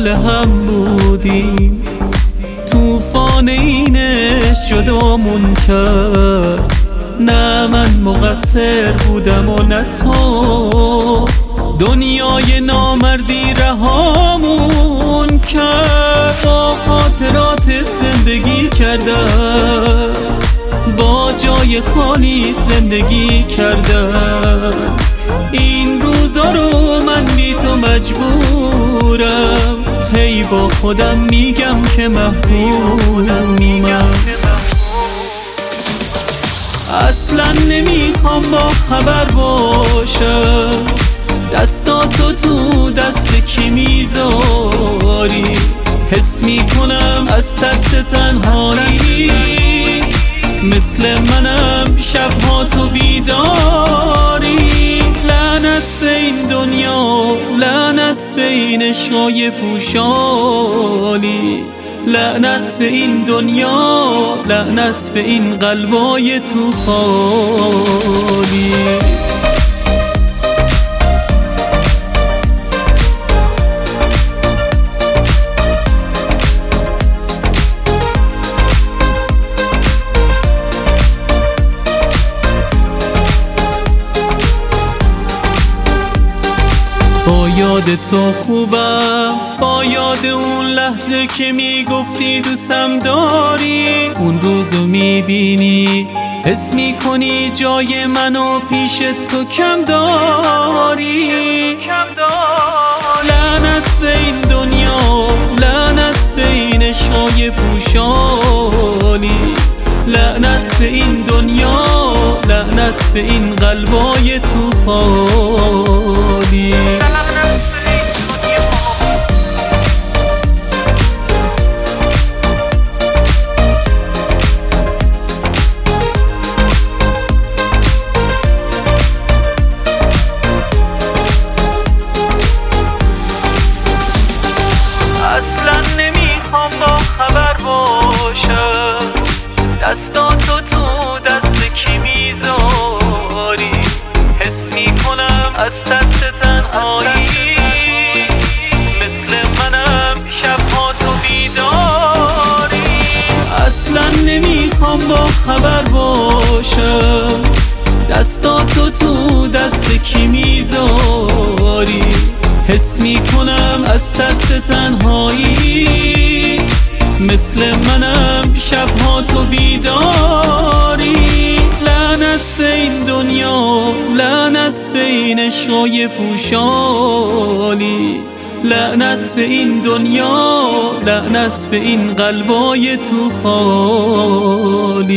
حال هم بودیم. توفان اینش جدامون کرد. نه من مقصر بودم و نه تو. دنیای نامردی رهامون کرد. با خاطراتت زندگی کردم با جای خالی زندگی کردم این روزا رو بی تو مجبورم. هی با خودم میگم که محبوبم اصلا نمی‌خوام با خبر باشم. دستاتو تو دست کی می‌ذاری؟ حس می‌کنم از ترس تنهایی. مثل منم شبها تو بیداری. لعنت به این دنیا لعنت به این عشقای پوشانی لعنت به این دنیا لعنت به این قلبای تو خالی. با یاد تو خوبم. با یاد اون لحظه که می‌گفتی دوستم داری. اون روزو می‌بینی. حس می‌کنی جای منو پیش تو کم داری. لعنت به این دنیا. لعنت به این عشقای پوشانی لعنت به این دنیا. لعنت به این قلبای تو خالی. دستاتو تو دست کی می‌ذاری. حس می‌کنم از ترس تنهایی. مثل منم شبها تو بیداری. اصلا نمی‌خوام با خبر باشم. دستاتو تو دست کی می‌ذاری. حس می‌کنم از ترس تنهایی. مثل منم شبها تو بیداری. لعنت به این دنیا لعنت به این عشقای پوشانی لعنت به این دنیا لعنت به این قلبای تو خالی.